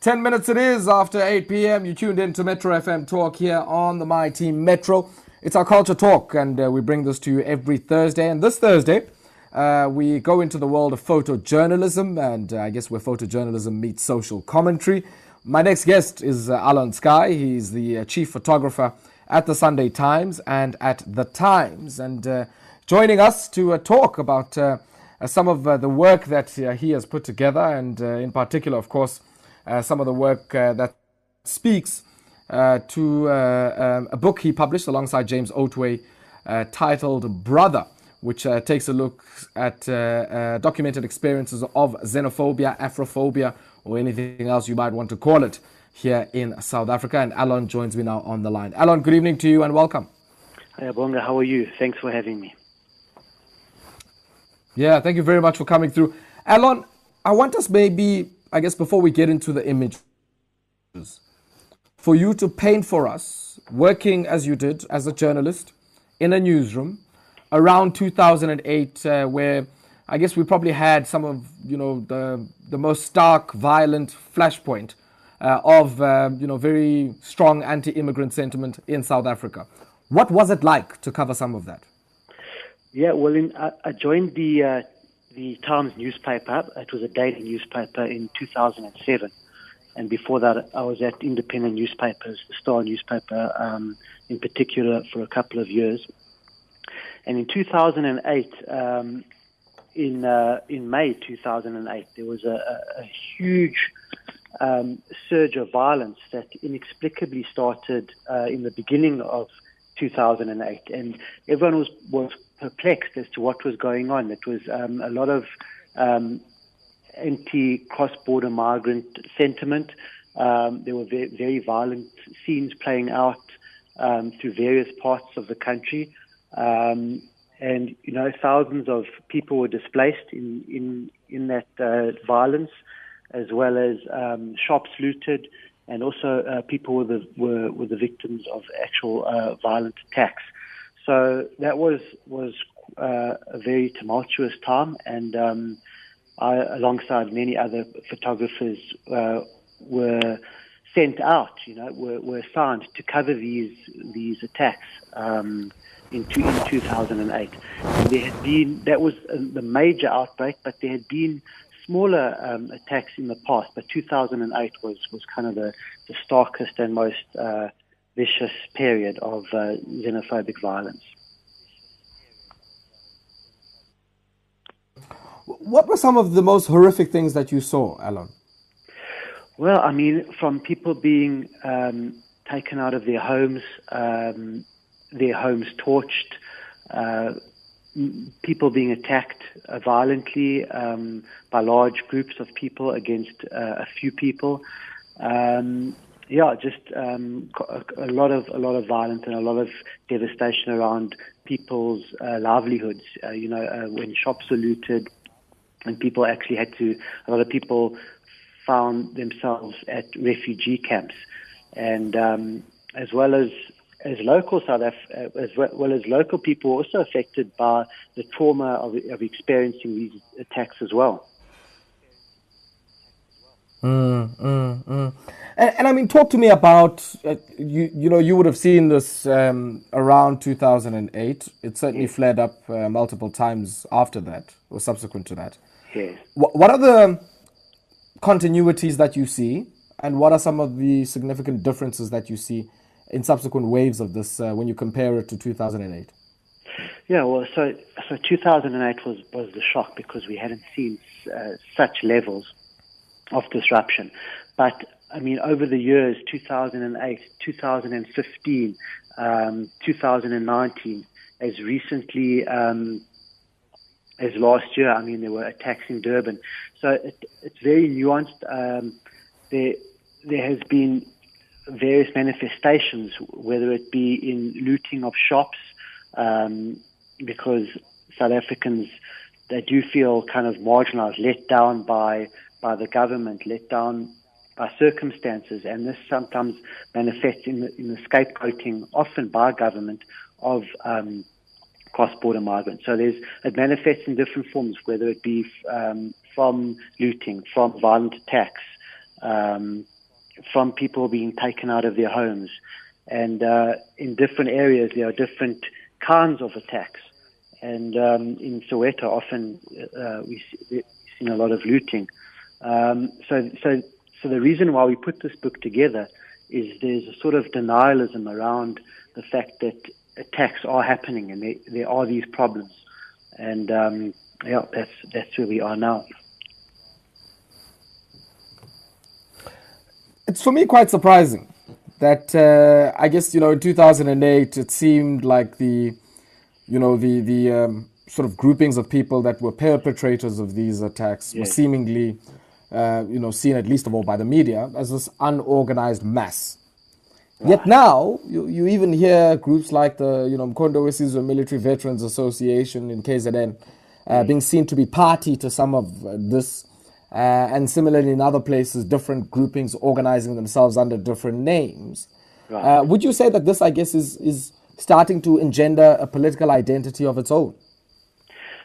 10 minutes it is after 8 p.m. You tuned in to Metro FM Talk here on the Mighty Metro. It's our culture talk, and uh, we bring this to you every Thursday. And this Thursday, uh, we go into the world of photojournalism, and uh, I guess where photojournalism meets social commentary. My next guest is uh, Alon Skuy. He's the uh, chief photographer at the Sunday Times and at The Times. And uh, joining us to talk about some of the work that he has put together, and in particular, of course, some of the work uh, that speaks uh, to um, a book he published alongside James Oatway titled Brother, which takes a look at documented experiences of xenophobia, Afrophobia, or anything else you might want to call it here in South Africa. And Alon joins me now on the line. Alon, good evening to you and welcome. Hi, Bonga. How are you? Thanks for having me. Yeah, thank you very much for coming through. Alon, I want us maybe I guess before we get into the images, for you to paint for us, working as you did as a journalist in a newsroom around 2008, uh, where I guess we probably had some of you know the the most stark, violent flashpoint uh, of uh, you know very strong anti-immigrant sentiment in South Africa. What was it like to cover some of that? Yeah, well, in, I, I joined the uh, the Times newspaper. It was a daily newspaper in 2007. And before that, I was at independent newspapers, the Star newspaper um, in particular, for a couple of years. And in 2008, um, in uh, in May 2008, there was a, a, huge um, surge of violence that inexplicably started uh, in the beginning of 2008, and everyone was was perplexed as to what was going on. It was um, a lot of um, anti cross border migrant sentiment. Um, there were very, very, violent scenes playing out um, through various parts of the country. Um, and, you know, thousands of people were displaced in, in, in that uh, violence, as well as um, shops looted, and also uh, people were the, were, were the victims of actual uh, violent attacks. So that was was uh, a very tumultuous time, and um, I, alongside many other photographers, uh, were sent out. You know, were, were assigned to cover these these attacks um, in, two, in 2008. And there had been that was uh, the major outbreak, but there had been smaller um, attacks in the past. But 2008 was was kind of the, the starkest and most uh, vicious period of uh, xenophobic violence. What were some of the most horrific things that you saw, Alon? Well, I mean, from people being um, taken out of their homes, um, their homes torched, uh, people being attacked uh, violently um, by large groups of people against uh, a few people. Um, yeah, just um, a, lot of a lot of violence and a lot of devastation around people's uh, livelihoods. Uh, you know, uh, when shops were looted, and people actually had to. A lot of people found themselves at refugee camps, and um, as well as as local South Af- uh, as well as local people also affected by the trauma of, of experiencing these attacks as well. Mm, mm, mm. And, and, I mean, talk to me about uh, you. You know, you would have seen this um, around 2008. It certainly yes. flared up uh, multiple times after that, or subsequent to that. Yes. What, what are the continuities that you see, and what are some of the significant differences that you see in subsequent waves of this uh, when you compare it to 2008? Yeah, well, so so 2008 was was the shock because we hadn't seen uh, such levels of disruption. But I mean, over the years, 2008, 2015, um, 2019, as recently um, as last year, I mean, there were attacks in Durban. So it, it's very nuanced. Um, there, there has been various manifestations, whether it be in looting of shops, um, because South Africans they do feel kind of marginalized, let down by by the government, let down by circumstances, and this sometimes manifests in the, in the scapegoating, often by government, of um, cross-border migrants. So there's it manifests in different forms, whether it be um, from looting, from violent attacks, um, from people being taken out of their homes. And uh, in different areas, there are different kinds of attacks. And um, in Soweto, often uh, we see, seen a lot of looting. Um, so, so, so the reason why we put this book together is there's a sort of denialism around the fact that attacks are happening and there, there are these problems. And um, yeah, that's that's where we are now. It's for me quite surprising that uh, I guess you know in 2008 it seemed like the you know the the um, sort of groupings of people that were perpetrators of these attacks were seemingly uh, you know seen at least of all by the media as this unorganized mass. Right. Yet now you, you even hear groups like the you know Umkhonto Wesizwe Military Veterans Association in KZN uh, mm. being seen to be party to some of uh, this uh, and similarly, in other places, different groupings organizing themselves under different names. Right. Uh, would you say that this, I guess, is, is starting to engender a political identity of its own?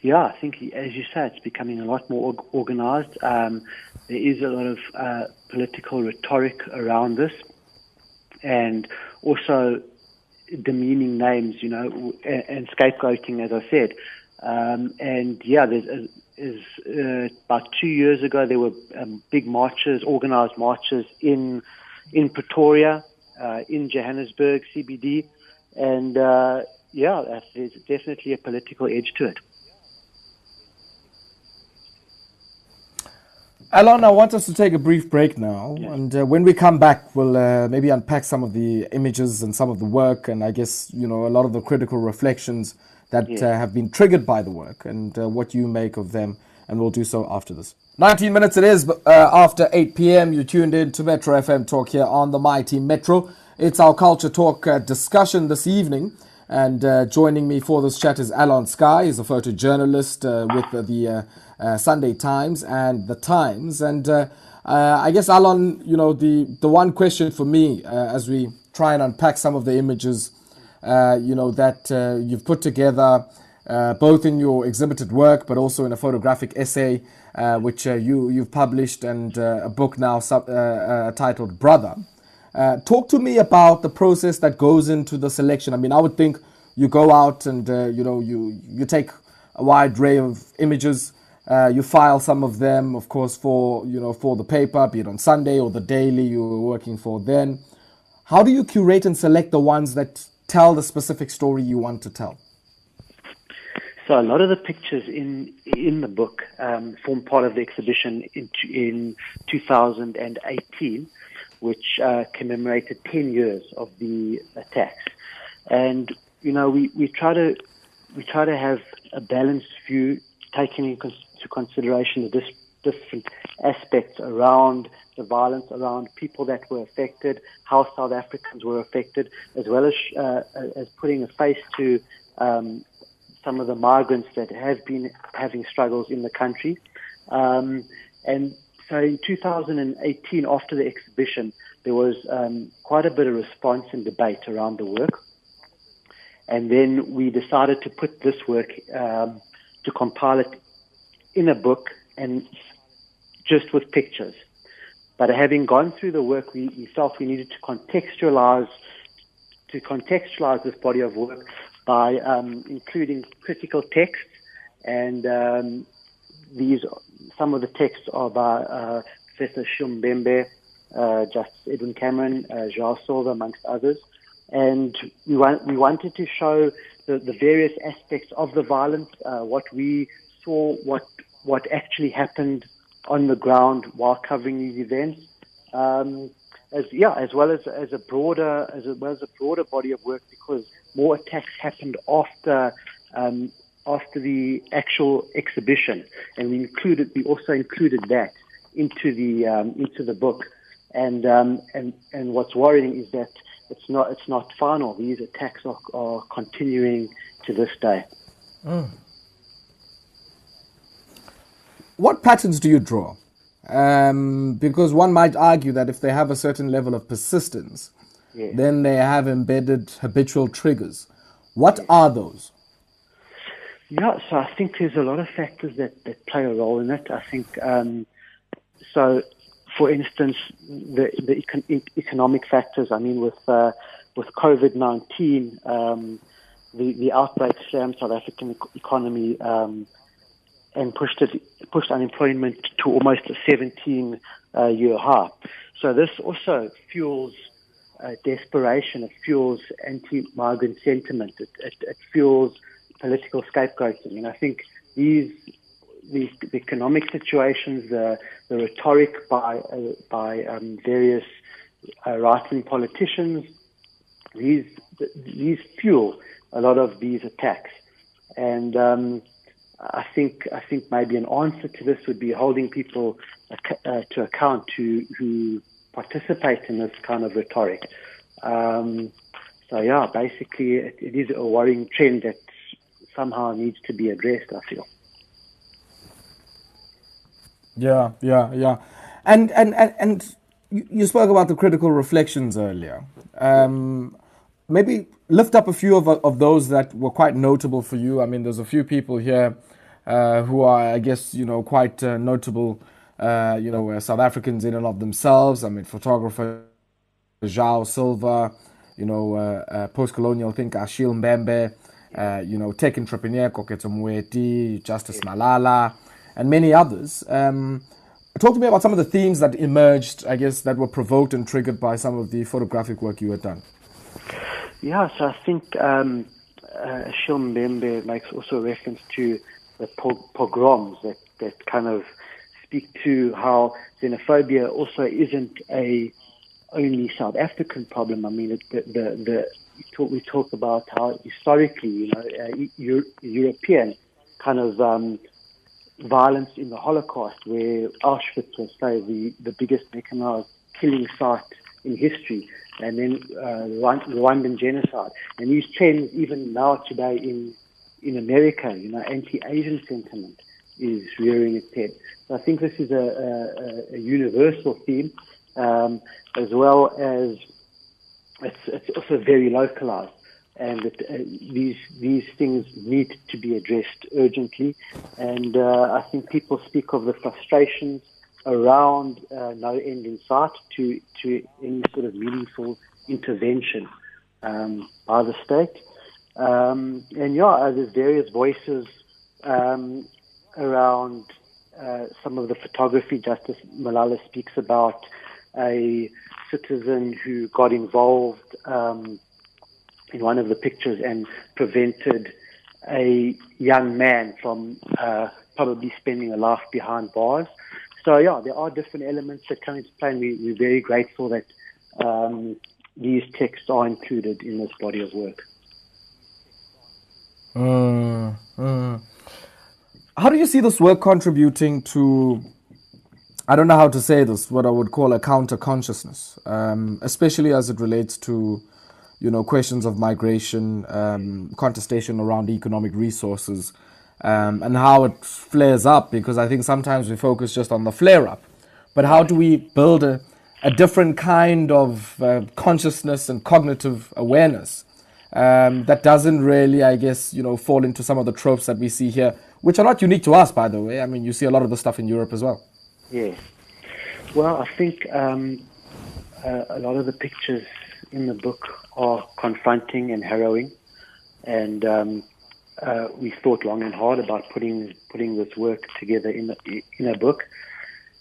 Yeah, I think, as you say, it's becoming a lot more organized. Um, there is a lot of uh, political rhetoric around this, and also demeaning names, you know, and, and scapegoating, as I said. Um, and yeah, there's a, is uh, about two years ago there were um, big marches, organized marches in in Pretoria, uh, in Johannesburg CBD, and uh, yeah, there's definitely a political edge to it. Alon, I want us to take a brief break now, yes. and uh, when we come back, we'll uh, maybe unpack some of the images and some of the work, and I guess you know a lot of the critical reflections that uh, have been triggered by the work and uh, what you make of them. And we'll do so after this. 19 minutes it is uh, after 8 p.m. You tuned in to Metro FM Talk here on the Mighty Metro. It's our Culture Talk uh, discussion this evening. And uh, joining me for this chat is Alon Skuy. He's a photojournalist with the Sunday Times and the Times. And I guess, Alon, you know, the, the one question for me as we try and unpack some of the images uh, Uh, you know, that uh, you've put together uh, both in your exhibited work, but also in a photographic essay, uh, which uh, you, you've published, and a book now sub, titled Brother. talk to me about the process that goes into the selection. I mean, I would think you go out and, you know, you, you take a wide array of images. Uh, you file some of them, of course, for you know for the paper, be it on Sunday or the daily you were working for then. How do you curate and select the ones that tell the specific story you want to tell? So a lot of the pictures in in the book um, form part of the exhibition in, in 2018, which uh, commemorated 10 years of the attacks. And you know, we, we try to we try to have a balanced view, taking into consideration the dis- different aspects around the violence around people that were affected, how South Africans were affected, as well as uh, as putting a face to um, some of the migrants that have been having struggles in the country. Um, and so in 2018, after the exhibition, there was um, quite a bit of response and debate around the work. And then we decided to put this work, um, to compile it in a book and just with pictures. But having gone through the work, we, we felt we needed to contextualize to contextualize this body of work by um, including critical texts, and um, these some of the texts are by uh, Professor Achille Mbembe, uh, Justice Edwin Cameron, uh, Joao Silva, amongst others. And we, want, we wanted to show the, the various aspects of the violence, uh, what we saw, what what actually happened on the ground while covering these events. Um, as yeah, as well as as a broader as well as a broader body of work because more attacks happened after um, after the actual exhibition, and we included we also included that into the um, into the book. And um, and and what's worrying is that it's not it's not final. These attacks are, are continuing to this day. Mm. What patterns do you draw? Um, because one might argue that if they have a certain level of persistence, yeah. then they have embedded habitual triggers. What are those? Yeah, so I think there's a lot of factors that, that play a role in it. I think um, so. for instance, the, the econ- economic factors. I mean, with uh, with COVID nineteen, um, the the outbreak slammed South African economy um, and pushed it pushed unemployment to almost a 17 uh, year high. So this also fuels uh, desperation. It fuels anti-migrant sentiment. It, it, it fuels political scapegoating. And I think these these the economic situations, the the rhetoric by uh, by um, various uh, right-wing politicians, these these fuel a lot of these attacks, and um, I think I think maybe an answer to this would be holding people uh, to account to who participate in this kind of rhetoric. Um, so yeah, basically it, it is a worrying trend that somehow needs to be addressed. I feel. Yeah, yeah, yeah, and and and, and you spoke about the critical reflections earlier. Um, maybe lift up a few of, of those that were quite notable for you. I mean, there's a few people here uh, who are, I guess, you know, quite uh, notable, uh, you know, South Africans in and of themselves. I mean, photographer João Silva, you know, uh, uh, post-colonial thinker Achille Mbembe, uh, you know, tech entrepreneur Koketso Moeti, Justice Malala, and many others. Um, talk to me about some of the themes that emerged, I guess, that were provoked and triggered by some of the photographic work you had done. Yeah, so I think um, uh, makes also reference to the pogroms that, that kind of speak to how xenophobia also isn't a only South African problem. I mean, the, the, the we talk about how historically, you know, uh, Euro, European kind of um, violence in the Holocaust, where Auschwitz was, say, the, the biggest mechanized killing site in history, and then uh, Rwandan genocide. And these trends, even now today in in America, you know, anti-Asian sentiment is rearing its head. So I think this is a, a, a universal theme, um, as well as it's, it's, also very localized. And it, uh, these these things need to be addressed urgently. And uh, I think people speak of the frustrations around uh, no end in sight to to any sort of meaningful intervention um, by the state. Um, and yeah, uh, there's various voices um, around uh, some of the photography. Justice Malala speaks about a citizen who got involved um, in one of the pictures and prevented a young man from uh, probably spending a life behind bars. So yeah, there are different elements that come into play, and we, are very grateful that um, these texts are included in this body of work. Mm. How do you see this work contributing to, I don't know how to say this, what I would call a counter consciousness, um, especially as it relates to, you know, questions of migration, um, contestation around economic resources, um, and how it flares up? Because I think sometimes we focus just on the flare up, but how do we build a, a different kind of uh, consciousness and cognitive awareness um, that doesn't really, I guess, you know, fall into some of the tropes that we see here, which are not unique to us, by the way. I mean, you see a lot of the stuff in Europe as well. Yeah. Well, I think um, uh, a lot of the pictures in the book are confronting and harrowing, and um, uh, we thought long and hard about putting putting this work together in a, in a book,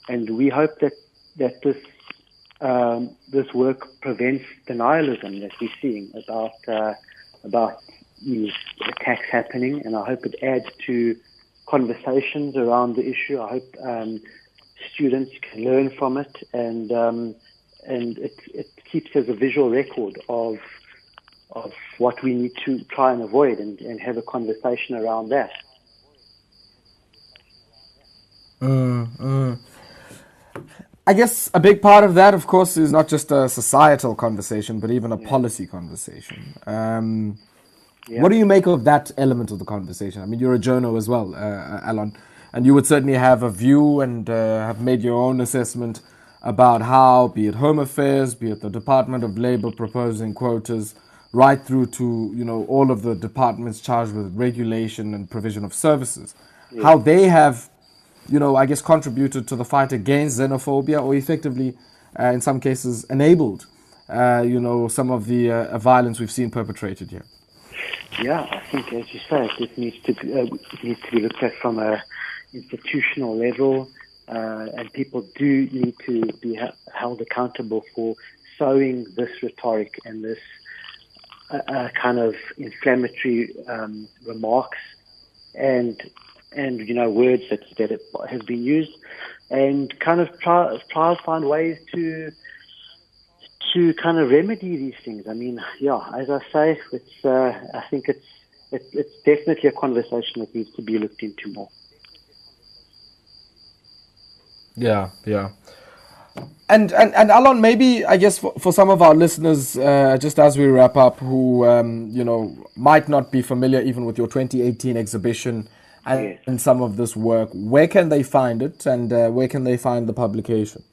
and we hope that that this um, this work prevents denialism that we're seeing about uh, about attacks happening, and I hope it adds to conversations around the issue. I hope um, students can learn from it, and um, and it, it keeps as a visual record of of what we need to try and avoid, and, and have a conversation around that. Mm, mm. I guess a big part of that, of course, is not just a societal conversation, but even a yeah. policy conversation. Um, yeah. What do you make of that element of the conversation? I mean, you're a journo as well, uh, Alon, and you would certainly have a view and uh, have made your own assessment about how, be it Home Affairs, be it the Department of Labor proposing quotas, right through to you know all of the departments charged with regulation and provision of services, yeah. how they have you know, I guess contributed to the fight against xenophobia or effectively, uh, in some cases, enabled, uh, you know, some of the uh, violence we've seen perpetrated here? Yeah, I think, as you say, it needs to be, uh, it needs to be looked at from a institutional level, uh, and people do need to be ha- held accountable for sowing this rhetoric and this uh, kind of inflammatory um, remarks and and you know words that that have been used, and kind of try try to find ways to to kind of remedy these things. I mean, yeah, as I say, it's uh, I think it's it, it's definitely a conversation that needs to be looked into more. Yeah, yeah. And, and and Alon, maybe I guess for, for some of our listeners, uh, just as we wrap up, who um, you know might not be familiar even with your 2018 exhibition and, yes. and some of this work, where can they find it, and uh, where can they find the publication?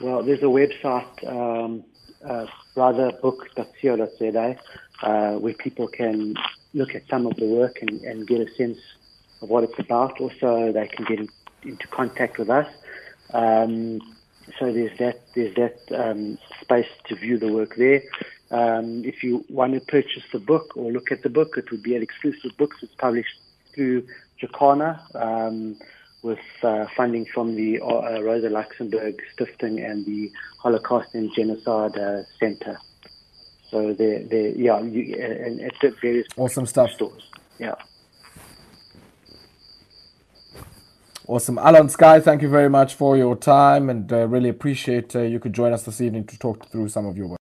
Well, there's a website, um, uh, brotherbook.co.za, uh, where people can look at some of the work and, and get a sense of what it's about. Also, they can get in, into contact with us. Um, so there's that there's that um, space to view the work there. Um, if you want to purchase the book or look at the book, it would be at Exclusive Books. It's published through Jacana um, with uh, funding from the uh, Rosa Luxemburg Stiftung and the Holocaust and Genocide uh, Center. So they're, they're yeah, you, and it's at various awesome stuff stores. Yeah. Awesome. Alon Skuy, thank you very much for your time and uh, really appreciate uh, you could join us this evening to talk through some of your work.